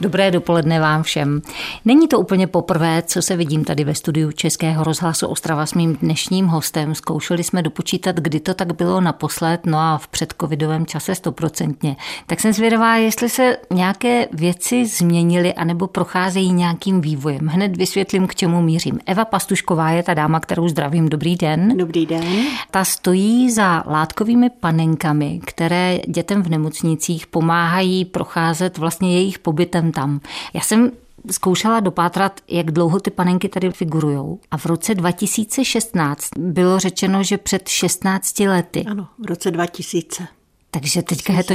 Dobré dopoledne vám všem. Není to úplně poprvé, co se vidím tady ve studiu Českého rozhlasu Ostrava s mým dnešním hostem. Zkoušeli jsme dopočítat, kdy to tak bylo naposled, no a v předcovidovém čase stoprocentně. Tak jsem zvědavá, jestli se nějaké věci změnily anebo procházejí nějakým vývojem. Hned vysvětlím, k čemu mířím. Eva Pastušková je ta dáma, kterou zdravím. Dobrý den. Dobrý den. Ta stojí za látkovými panenkami, které dětem v nemocnicích pomáhají procházet vlastně jejich pobytem tam. Já jsem zkoušela dopátrat, jak dlouho ty panenky tady figurují. A v roce 2016 bylo řečeno, že před 16 lety. Ano, v roce 2000. Takže teďka je to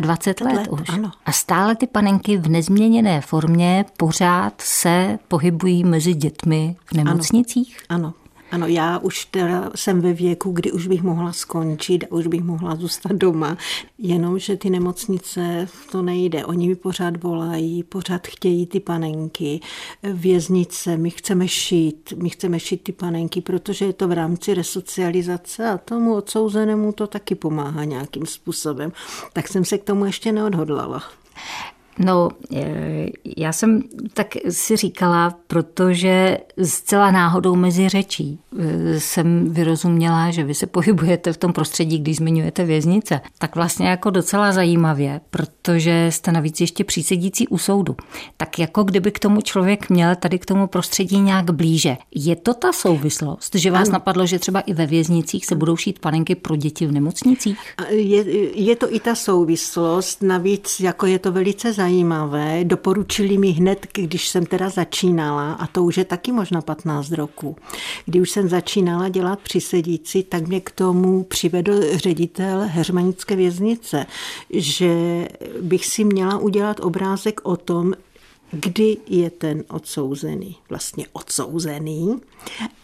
24 let, let už. Ano. A stále ty panenky v nezměněné formě pořád se pohybují mezi dětmi v nemocnicích? Ano, ano. Ano, já už teda jsem ve věku, kdy už bych mohla skončit a už bych mohla zůstat doma, jenomže ty nemocnice to nejde. Oni mi pořád volají, pořád chtějí ty panenky, věznice, my chceme šít, my chceme šít ty panenky, protože je to v rámci resocializace a tomu odsouzenému to taky pomáhá nějakým způsobem. Tak jsem se k tomu ještě neodhodlala. No, e, já jsem tak si říkala, protože zcela náhodou mezi řečí e, jsem vyrozuměla, že vy se pohybujete v tom prostředí, když zmiňujete věznice, tak vlastně jako docela zajímavě, protože jste navíc ještě přísedící u soudu. Tak jako kdyby k tomu člověk měl tady k tomu prostředí nějak blíže. Je to ta souvislost, že vás ano. napadlo, že třeba i ve věznicích se budou šít panenky pro děti v nemocnicích? Je, je to i ta souvislost, navíc jako je to velice zajímavé zajímavé. Doporučili mi hned, když jsem teda začínala, a to už je taky možná 15 roku, kdy už jsem začínala dělat přisedící, tak mě k tomu přivedl ředitel Heřmanické věznice, že bych si měla udělat obrázek o tom, kdy je ten odsouzený vlastně odsouzený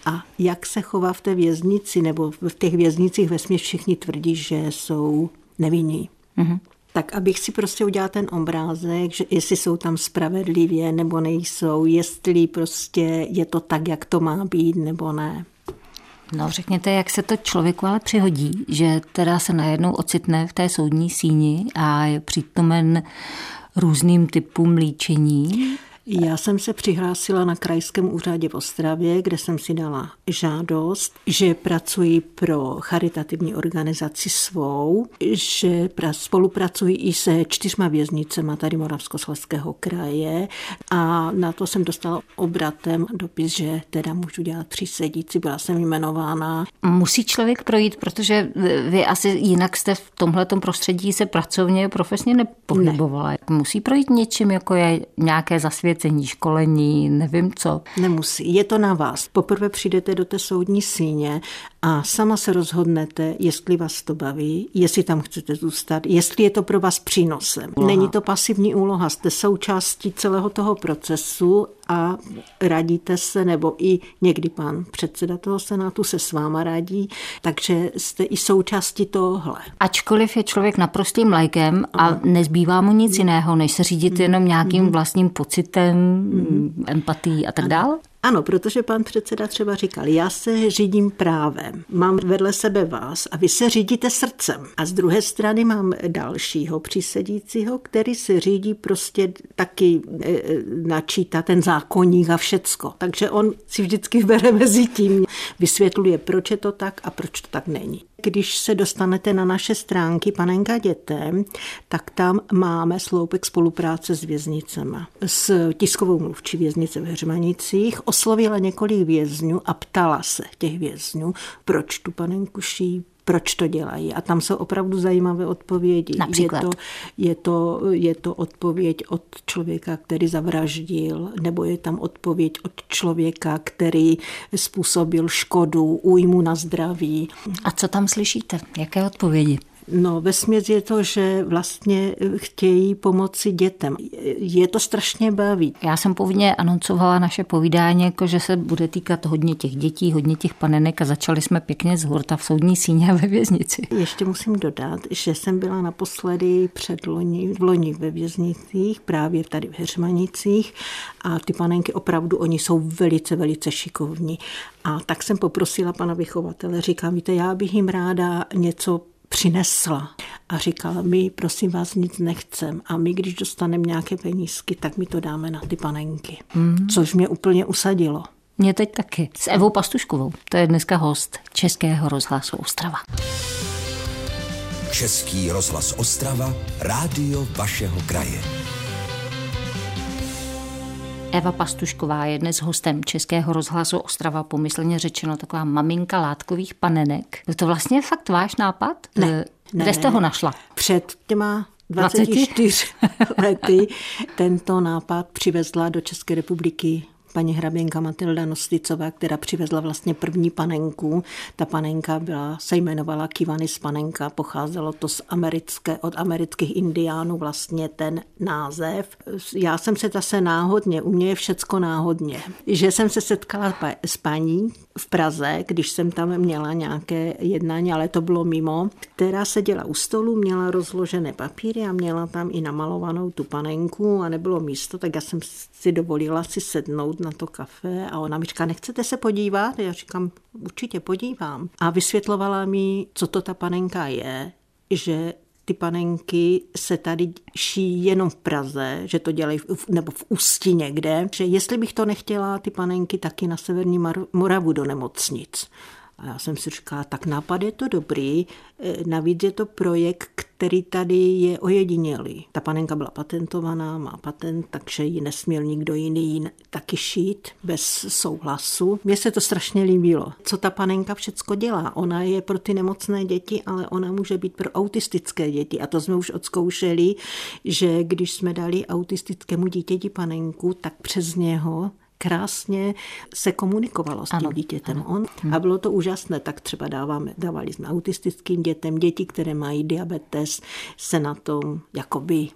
a jak se chová v té věznici, nebo v těch věznicích ve všichni tvrdí, že jsou nevinní. Mm-hmm tak abych si prostě udělal ten obrázek, že jestli jsou tam spravedlivě nebo nejsou, jestli prostě je to tak, jak to má být nebo ne. No řekněte, jak se to člověku ale přihodí, že teda se najednou ocitne v té soudní síni a je přítomen různým typům líčení. Já jsem se přihlásila na krajském úřadě v Ostravě, kde jsem si dala žádost, že pracuji pro charitativní organizaci svou, že spolupracuji i se čtyřma věznicema tady Moravskoslezského kraje a na to jsem dostala obratem dopis, že teda můžu dělat přísedící, byla jsem jmenována. Musí člověk projít, protože vy asi jinak jste v tomhletom prostředí se pracovně, profesně nepohybovala. Ne. Musí projít něčím, jako je nějaké zasvět posvěcení, školení, nevím co. Nemusí, je to na vás. Poprvé přijdete do té soudní síně a sama se rozhodnete, jestli vás to baví, jestli tam chcete zůstat, jestli je to pro vás přínosem. Aha. Není to pasivní úloha, jste součástí celého toho procesu a radíte se, nebo i někdy pan předseda toho senátu se s váma radí, takže jste i součástí tohle. Ačkoliv je člověk naprostým lajkem a nezbývá mu nic jiného, než se řídit jenom nějakým mhm. vlastním pocitem, mhm. empatií a tak dále? Ano, protože pan předseda třeba říkal, já se řídím právem, mám vedle sebe vás a vy se řídíte srdcem. A z druhé strany mám dalšího přísedícího, který se řídí prostě taky e, e, načítá ten zákonník a všecko. Takže on si vždycky bere mezi tím, vysvětluje, proč je to tak a proč to tak není. Když se dostanete na naše stránky Panenka dětem, tak tam máme sloupek spolupráce s věznicema. S tiskovou mluvčí věznice v Hřmanicích oslovila několik vězňů a ptala se těch vězňů, proč tu panenku ší, proč to dělají. A tam jsou opravdu zajímavé odpovědi. Například? Je to, je, to, je to odpověď od člověka, který zavraždil, nebo je tam odpověď od člověka, který způsobil škodu, újmu na zdraví. A co tam slyšíte? Jaké odpovědi? No, ve směs je to, že vlastně chtějí pomoci dětem. Je to strašně baví. Já jsem povinně anoncovala naše povídání, jako že se bude týkat hodně těch dětí, hodně těch panenek a začali jsme pěkně z hurta v soudní síně ve věznici. Ještě musím dodat, že jsem byla naposledy před loni, v loni ve věznicích, právě tady v Heřmanicích a ty panenky opravdu, oni jsou velice, velice šikovní. A tak jsem poprosila pana vychovatele, říkám, víte, já bych jim ráda něco přinesla a říkala, my prosím vás nic nechcem a my, když dostaneme nějaké penízky, tak my to dáme na ty panenky. Mm. Což mě úplně usadilo. Mě teď taky. S Evou Pastuškovou. To je dneska host Českého rozhlasu Ostrava. Český rozhlas Ostrava, rádio vašeho kraje. Eva Pastušková je dnes hostem Českého rozhlasu Ostrava, pomyslně řečeno taková maminka látkových panenek. Je to vlastně fakt váš nápad? Ne, Eh, ne, Kde jste ne. ho našla? Před těma 24 lety tento nápad přivezla do České republiky paní hraběnka Matilda Nosticová, která přivezla vlastně první panenku. Ta panenka byla, se jmenovala Kivanis panenka, pocházelo to z americké, od amerických indiánů vlastně ten název. Já jsem se zase náhodně, u mě je všecko náhodně, že jsem se setkala s paní v Praze, když jsem tam měla nějaké jednání, ale to bylo mimo, která seděla u stolu, měla rozložené papíry a měla tam i namalovanou tu panenku a nebylo místo, tak já jsem si dovolila si sednout na to kafe a ona mi říká, nechcete se podívat? Já říkám, určitě podívám. A vysvětlovala mi, co to ta panenka je, že ty panenky se tady šijí jenom v Praze, že to dělají v, nebo v Ústí někde, že jestli bych to nechtěla, ty panenky taky na Severní Moravu do nemocnic. A já jsem si říkala, tak nápad je to dobrý, eh, navíc je to projekt, který tady je ojedinělý. Ta panenka byla patentovaná, má patent, takže ji nesměl nikdo jiný taky šít bez souhlasu. Mně se to strašně líbilo. Co ta panenka všecko dělá? Ona je pro ty nemocné děti, ale ona může být pro autistické děti. A to jsme už odzkoušeli, že když jsme dali autistickému dítěti panenku, tak přes něho krásně se komunikovalo s tím Ano, dítětem. On, a bylo to úžasné, tak třeba dáváme, dávali jsme autistickým dětem, děti, které mají diabetes, se na tom jakoby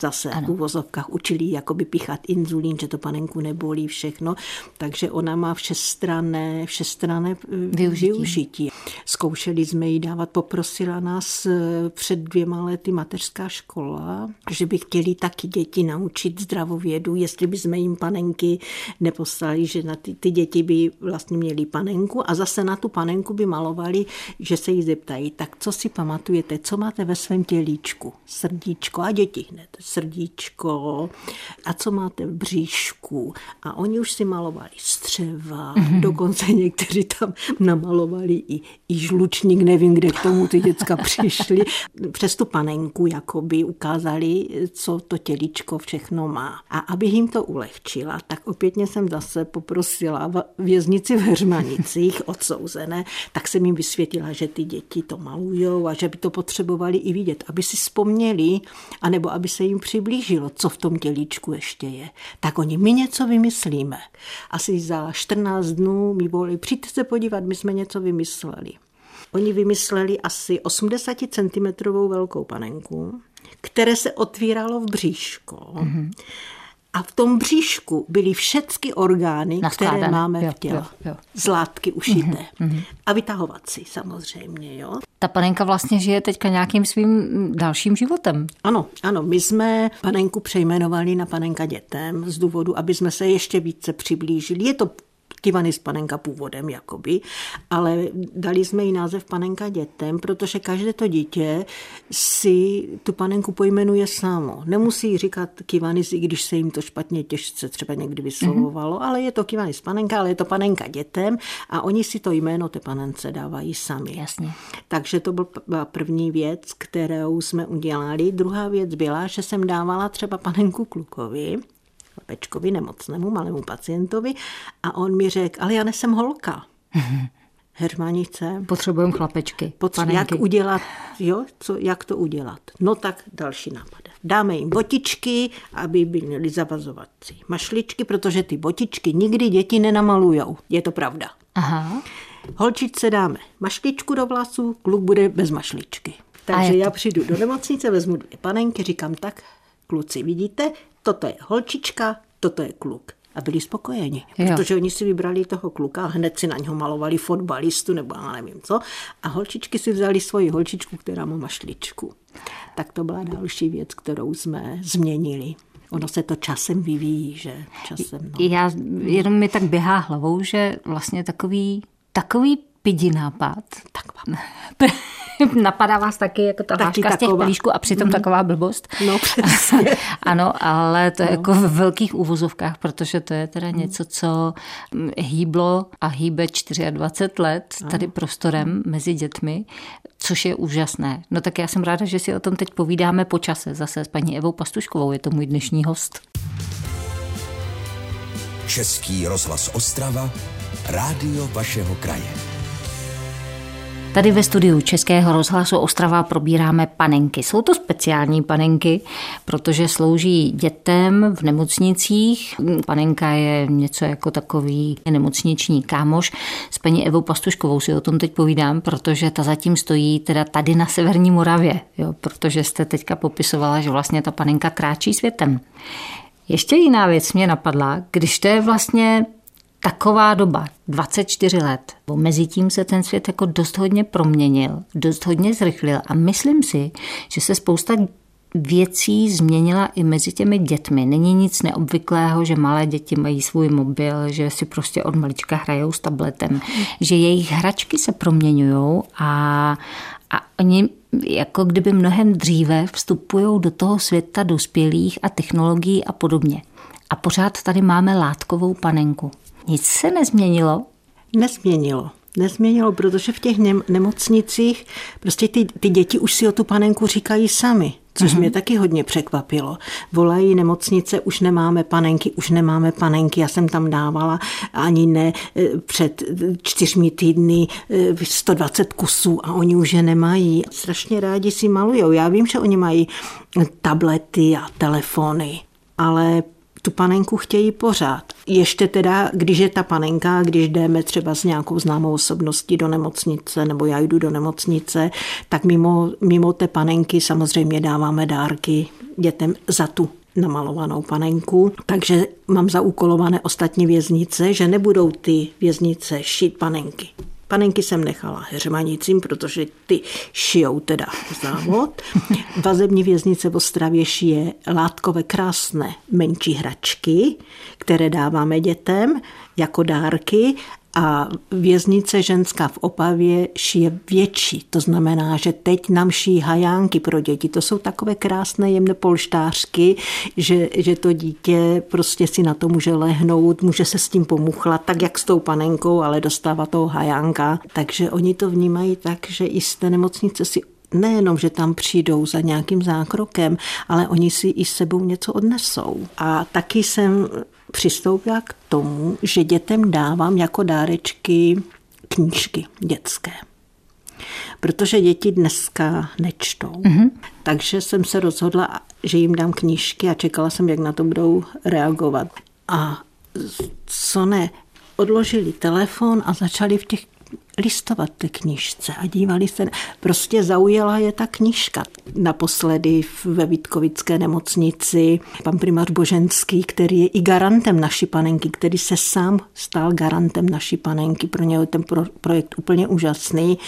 zase ano. v uvozovkách učili jakoby pichat inzulín, že to panenku nebolí všechno, takže ona má všestranné, všestranné využití. využití. Zkoušeli jsme ji dávat, poprosila nás eh, před dvěma lety mateřská škola, že by chtěli taky děti naučit zdravovědu, jestli by jsme jim panenky neposlali, že na ty, ty děti by vlastně měly panenku a zase na tu panenku by malovali, že se jí zeptají, tak co si pamatujete, co máte ve svém tělíčku? Srdíčko a děti hned srdíčko a co máte v bříšku. A oni už si malovali střeva, mm-hmm. dokonce někteří tam namalovali i, i žlučník, nevím, kde k tomu ty děcka přišli. Přes tu panenku jakoby ukázali, co to tělíčko všechno má. A abych jim to ulehčila, tak opětně jsem zase poprosila věznici v Heřmanicích odsouzené, tak jsem jim vysvětlila, že ty děti to malujou a že by to potřebovali i vidět, aby si vzpomněli, anebo aby se jim přiblížilo, co v tom tělíčku ještě je. Tak oni, my něco vymyslíme. Asi za 14 dnů mi volili, přijďte se podívat, my jsme něco vymysleli. Oni vymysleli asi 80 cm velkou panenku, které se otvíralo v bříško. Mm-hmm. A v tom bříšku byly všechny orgány, Naskládané. které máme Jo, v těle. jo, jo. Z látky ušité. Mm-hmm. A vytahovací samozřejmě. Jo? Ta panenka vlastně žije teďka nějakým svým dalším životem. Ano, ano, my jsme panenku přejmenovali na panenka dětem z důvodu, aby jsme se ještě více přiblížili. Je to Kivanis panenka původem, jakoby, ale dali jsme jí název panenka dětem, protože každé to dítě si tu panenku pojmenuje samo. Nemusí říkat Kivanis, i když se jim to špatně těžce třeba někdy vyslovovalo, mm-hmm. ale je to Kivanis panenka, ale je to panenka dětem a oni si to jméno té panence dávají sami. Jasně. Takže to byla první věc, kterou jsme udělali. Druhá věc byla, že jsem dávala třeba panenku klukovi, chlapečkovi, nemocnému, malému pacientovi a on mi řekl, ale já nesem holka. Hermanice. Potřebujeme chlapečky. Potře- jak udělat, jo, co, jak to udělat. No tak další nápad. Dáme jim botičky, aby by měli zavazovací mašličky, protože ty botičky nikdy děti nenamalujou. Je to pravda. Aha. Holčičce dáme mašličku do vlasů, kluk bude bez mašličky. Takže já přijdu do nemocnice, vezmu dvě panenky, říkám tak, kluci, vidíte, toto je holčička, toto je kluk. A byli spokojeni, Jo. protože oni si vybrali toho kluka, hned si na něho malovali fotbalistu nebo já nevím co. A holčičky si vzali svoji holčičku, která má mašličku. Tak to byla další věc, kterou jsme změnili. Ono se to časem vyvíjí, že? Časem, no. Já jenom mi tak běhá hlavou, že vlastně takový, takový pidi nápad, Tak mám. Napadá vás taky jako ta taky z těch pelíšků a přitom mm. taková blbost. No přesně. ano, ale to je no. jako v velkých uvozovkách, protože to je teda mm. něco, co hýblo a hýbe 24 let tady prostorem mezi dětmi, což je úžasné. No tak já jsem ráda, že si o tom teď povídáme po čase zase s paní Evou Pastuškovou, je to můj dnešní host. Český rozhlas Ostrava, rádio vašeho kraje. Tady ve studiu Českého rozhlasu Ostrava probíráme panenky. Jsou to speciální panenky, protože slouží dětem v nemocnicích. Panenka je něco jako takový nemocniční kámoš. S paní Evou Pastuškovou si o tom teď povídám, protože ta zatím stojí teda tady na Severní Moravě, jo, protože jste teďka popisovala, že vlastně ta panenka kráčí světem. Ještě jiná věc mě napadla, když to je vlastně taková doba, 24 let, mezi tím se ten svět jako dost hodně proměnil, dost hodně zrychlil a myslím si, že se spousta věcí změnila i mezi těmi dětmi. Není nic neobvyklého, že malé děti mají svůj mobil, že si prostě od malička hrajou s tabletem, že jejich hračky se proměňují a, a oni jako kdyby mnohem dříve vstupují do toho světa dospělých a technologií a podobně. A pořád tady máme látkovou panenku. Nic se nezměnilo? Nezměnilo. Nezměnilo, protože v těch nemocnicích prostě ty, ty děti už si o tu panenku říkají sami, což mm-hmm. mě taky hodně překvapilo. Volají nemocnice, už nemáme panenky, už nemáme panenky. Já jsem tam dávala ani ne eh, před čtyřmi týdny 120 eh, kusů a oni už je nemají. Strašně rádi si malujou. Já vím, že oni mají tablety a telefony, ale tu panenku chtějí pořád. Ještě teda, když je ta panenka, když jdeme třeba s nějakou známou osobností do nemocnice, nebo já jdu do nemocnice, tak mimo, mimo té panenky samozřejmě dáváme dárky dětem za tu namalovanou panenku, takže mám zaúkolované ostatní věznice, že nebudou ty věznice šít panenky. Panenky jsem nechala heřmanicím, protože ty šijou teda závod. Vazební věznice v Ostravě šije látkové krásné menší hračky, které dáváme dětem jako dárky a věznice ženská v Opavě šije větší. To znamená, že teď nám šijí hajánky pro děti. To jsou takové krásné jemné polštářky, že, že to dítě prostě si na to může lehnout, může se s tím pomuchlat, tak jak s tou panenkou, ale dostává toho hajánka. Takže oni to vnímají tak, že i z té nemocnice si nejenom, že tam přijdou za nějakým zákrokem, ale oni si i s sebou něco odnesou. A taky jsem přistoupila k tomu, že dětem dávám jako dárečky knížky dětské. Protože děti dneska nečtou. Mm-hmm. Takže jsem se rozhodla, že jim dám knížky a čekala jsem, jak na to budou reagovat. A co ne, odložili telefon a začali v těch listovat ty knižce a dívali se. Prostě zaujala je ta knižka. Naposledy ve Vítkovické nemocnici pan primář Boženský, který je i garantem naší panenky, který se sám stal garantem naší panenky. Pro něj je ten projekt úplně úžasný.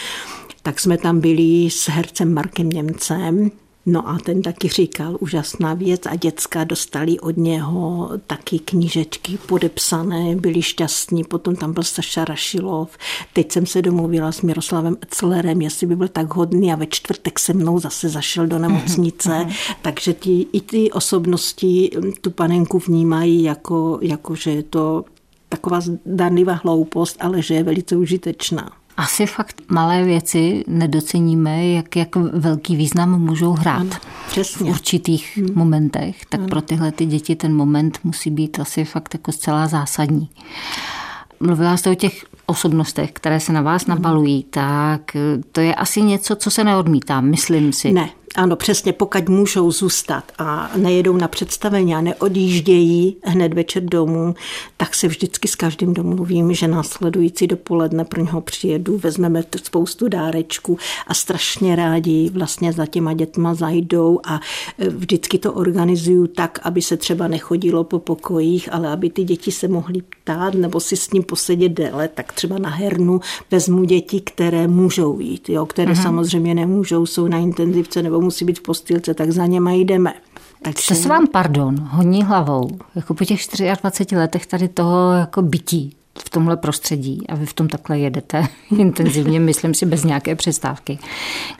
Tak jsme tam byli s hercem Markem Němcem, No a ten taky říkal úžasná věc a děcka dostali od něho taky knížečky podepsané, byli šťastní, potom tam byl Saša Rašilov. Teď jsem se domluvila s Miroslavem Celerem, jestli by byl tak hodný a ve čtvrtek se mnou zase zašel do nemocnice, takže ti, i ty osobnosti tu panenku vnímají jako, jako že je to taková zdanlivá hloupost, ale že je velice užitečná. Asi fakt malé věci nedoceníme, jak, jak velký význam můžou hrát ano, přesně. v určitých hmm. momentech. Tak ano. pro tyhle ty děti ten moment musí být asi fakt jako zcela zásadní. Mluvila jste o těch osobnostech, které se na vás nabalují, tak to je asi něco, co se neodmítá, myslím si. Ne, ano, přesně, pokud můžou zůstat a nejedou na představení a neodjíždějí hned večer domů, tak se vždycky s každým domluvím, že následující dopoledne pro něho přijedu, vezmeme spoustu dárečků a strašně rádi vlastně za těma dětma zajdou a e, vždycky to organizuju tak, aby se třeba nechodilo po pokojích, ale aby ty děti se mohly ptát nebo si s ním posedět déle, tak třeba na hernu vezmu děti, které můžou jít, jo, které mm-hmm. samozřejmě nemůžou, jsou na intenzivce nebo musí být v postýlce, tak za něma jdeme. Takže... Co se vám, pardon, honí hlavou, jako po těch 24 letech tady toho jako bytí v tomhle prostředí a vy v tom takhle jedete intenzivně, myslím si, bez nějaké přestávky.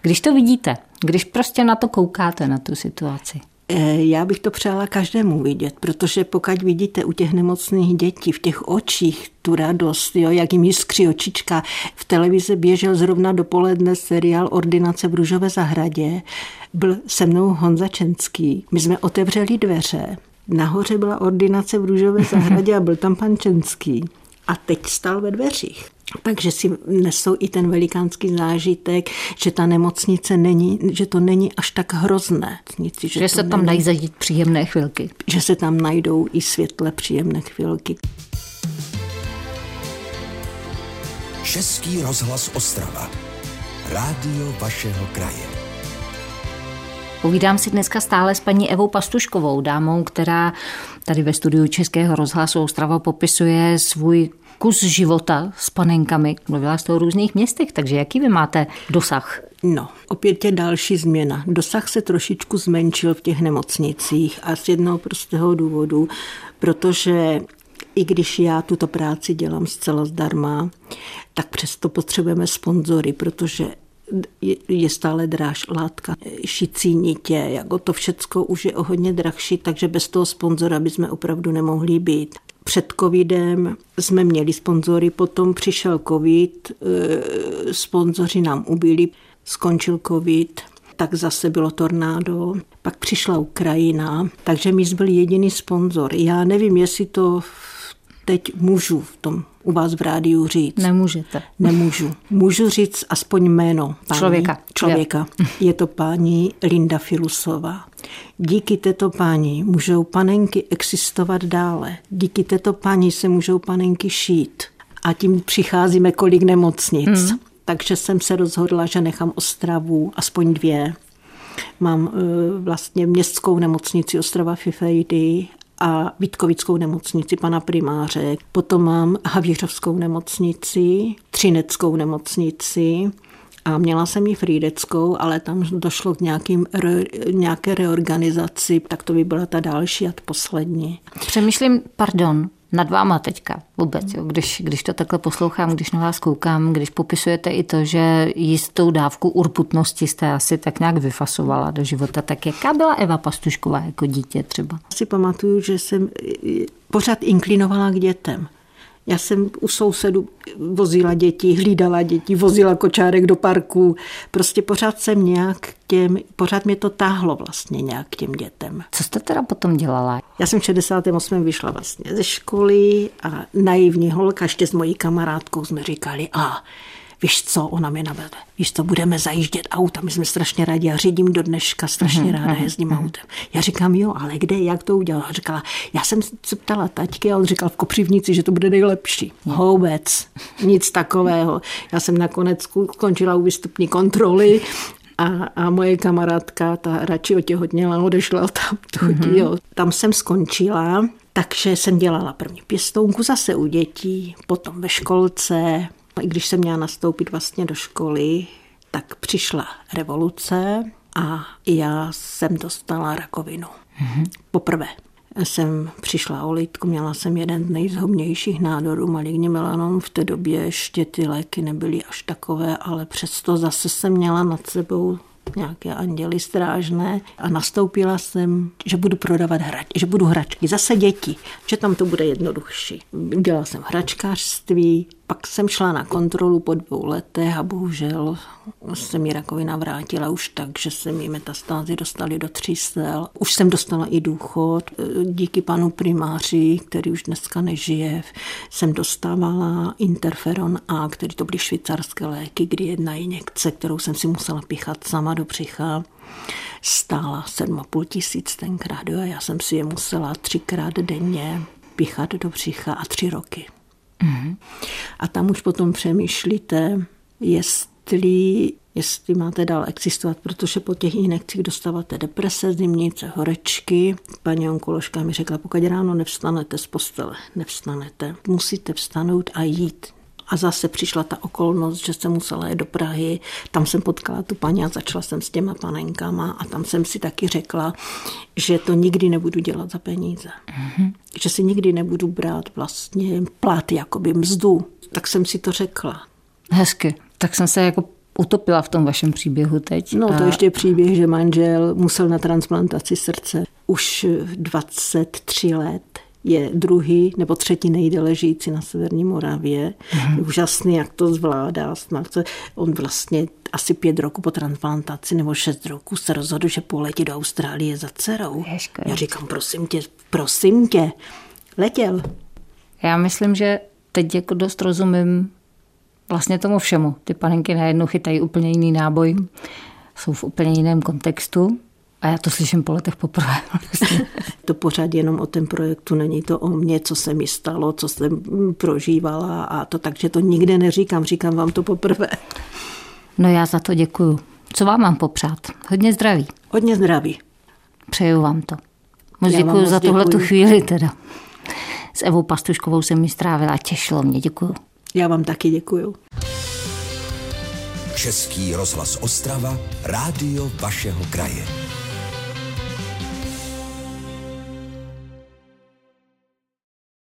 Když to vidíte, když prostě na to koukáte, na tu situaci, já bych to přála každému vidět, protože pokud vidíte u těch nemocných dětí v těch očích tu radost, jo, jak jim jiskří očička. V televizi běžel zrovna dopoledne seriál Ordinace v Růžové zahradě. Byl se mnou Honza Čenský. My jsme otevřeli dveře. Nahoře byla ordinace v Růžové zahradě a byl tam pan Čenský. A teď stal ve dveřích. Takže si nesou i ten velikánský zážitek, že ta nemocnice není, že to není až tak hrozné. Nic, že že se tam není, dají zažít příjemné chvilky. Že se tam najdou i světle příjemné chvilky. Český rozhlas Ostrava. Rádio vašeho kraje. Povídám si dneska stále s paní Evou Pastuškovou, dámou, která tady ve studiu Českého rozhlasu Ostrava popisuje svůj kus života s panenkami. Mluvila jste o různých městech, takže jaký vy máte dosah? No, opět je další změna. Dosah se trošičku zmenšil v těch nemocnicích a z jednoho prostého důvodu, protože i když já tuto práci dělám zcela zdarma, tak přesto potřebujeme sponzory, protože je stále dráž látka, šicí nitě, jako to všecko už je o hodně drahší, takže bez toho sponzora bychom opravdu nemohli být. Před covidem jsme měli sponzory, potom přišel covid, e, sponzoři nám ubili, skončil covid, tak zase bylo tornádo, pak přišla Ukrajina, takže my jsme byli jediný sponzor. Já nevím, jestli to teď můžu v tom u vás v rádiu říct. Nemůžete. Nemůžu. Můžu říct aspoň jméno. Pání, člověka. Člověka. Je to paní Linda Filusová. Díky této paní můžou panenky existovat dále. Díky této paní se můžou panenky šít. A tím přicházíme kolik nemocnic. Hmm. Takže jsem se rozhodla, že nechám Ostravu, aspoň dvě. Mám e, vlastně městskou nemocnici Ostrava Fifejdy a Vítkovickou nemocnici pana primáře. Potom mám Havířovskou nemocnici, Třineckou nemocnici, a měla jsem ji frýdeckou, ale tam došlo k nějakým, re, nějaké reorganizaci, tak to by byla ta další a poslední. Přemýšlím, pardon, nad váma teďka vůbec, jo? Když, když to takhle poslouchám, když na vás koukám, když popisujete i to, že jistou dávku urputnosti jste asi tak nějak vyfasovala do života, tak jaká byla Eva Pastušková jako dítě třeba? Si pamatuju, že jsem pořád inklinovala k dětem. Já jsem u sousedu vozila děti, hlídala děti, vozila kočárek do parku. Prostě pořád jsem nějak těm, pořád mě to táhlo vlastně nějak k těm dětem. Co jste teda potom dělala? Já jsem v 68. vyšla vlastně ze školy a naivní holka, ještě s mojí kamarádkou jsme říkali, a víš co, ona mi navede, víš co, budeme zajíždět auta, my jsme strašně rádi, já řídím do dneška, strašně mm-hmm. ráda jezdím mm-hmm. autem. Já říkám, jo, ale kde, jak to udělala? Říkala, já jsem se ptala taťky a on říkal v Kopřivnici, že to bude nejlepší. Vůbec, nic takového. Já jsem nakonec skončila u výstupní kontroly a, a moje kamarádka, ta radši otěhotněla, odešla tam, mm-hmm. jo. tam jsem skončila, takže jsem dělala první pěstounku zase u dětí, potom ve školce, i když jsem měla nastoupit vlastně do školy, tak přišla revoluce a já jsem dostala rakovinu. Mm-hmm. Poprvé jsem přišla o lidku, měla jsem jeden z nejzhobnějších nádorů maligní melanom. V té době ještě ty léky nebyly až takové, ale přesto zase jsem měla nad sebou nějaké anděly strážné a nastoupila jsem, že budu prodávat hrač, že budu hračky, zase děti, že tam to bude jednodušší. Dělala jsem hračkářství, pak jsem šla na kontrolu po dvou letech a bohužel se mi rakovina vrátila už tak, že se mi metastázy dostali do třísel. Už jsem dostala i důchod. Díky panu primáři, který už dneska nežije, jsem dostávala interferon A, který to byly švýcarské léky, kdy jedna injekce, kterou jsem si musela pichat sama do břicha, stála 7,5 tisíc tenkrát. Jo, a já jsem si je musela třikrát denně pichat do břicha a tři roky. A tam už potom přemýšlíte, jestli, jestli máte dál existovat, protože po těch injekcích dostáváte deprese, zimnice, horečky. Paní onkoložka mi řekla, pokud ráno nevstanete z postele, nevstanete, musíte vstanout a jít A zase přišla ta okolnost, že jsem musela jít do Prahy, tam jsem potkala tu paní a začala jsem s těma panenkama a tam jsem si taky řekla, že to nikdy nebudu dělat za peníze. Mm-hmm. Že si nikdy nebudu brát vlastně plat, jakoby mzdu. Tak jsem si to řekla. Hezky. Tak jsem se jako utopila v tom vašem příběhu teď. No to a... ještě příběh, že manžel musel na transplantaci srdce už 23 let je druhý nebo třetí nejdéle žijící na Severní Moravě. Mm. Je úžasný, jak to zvládá. On vlastně asi pět roku po transplantaci nebo šest roku se rozhodl, že poletí do Austrálie za dcerou. Ježko, Já říkám, prosím tě, prosím tě, letěl. Já myslím, že teď jako dost rozumím vlastně tomu všemu. Ty panenky najednou chytají úplně jiný náboj, jsou v úplně jiném kontextu. A já to slyším po letech poprvé. to pořád jenom o tom projektu, není to o mně, co se mi stalo, co jsem prožívala a to, takže to nikde neříkám, říkám vám to poprvé. No já za to děkuju. Co vám mám popřát? Hodně zdraví. Hodně zdraví. Přeju vám to. Moc děkuju za tuhle tu chvíli teda. S Evou Pastuškovou jsem mi strávila, těšilo mě, děkuju. Já vám taky děkuju. Český rozhlas Ostrava, rádio vašeho kraje.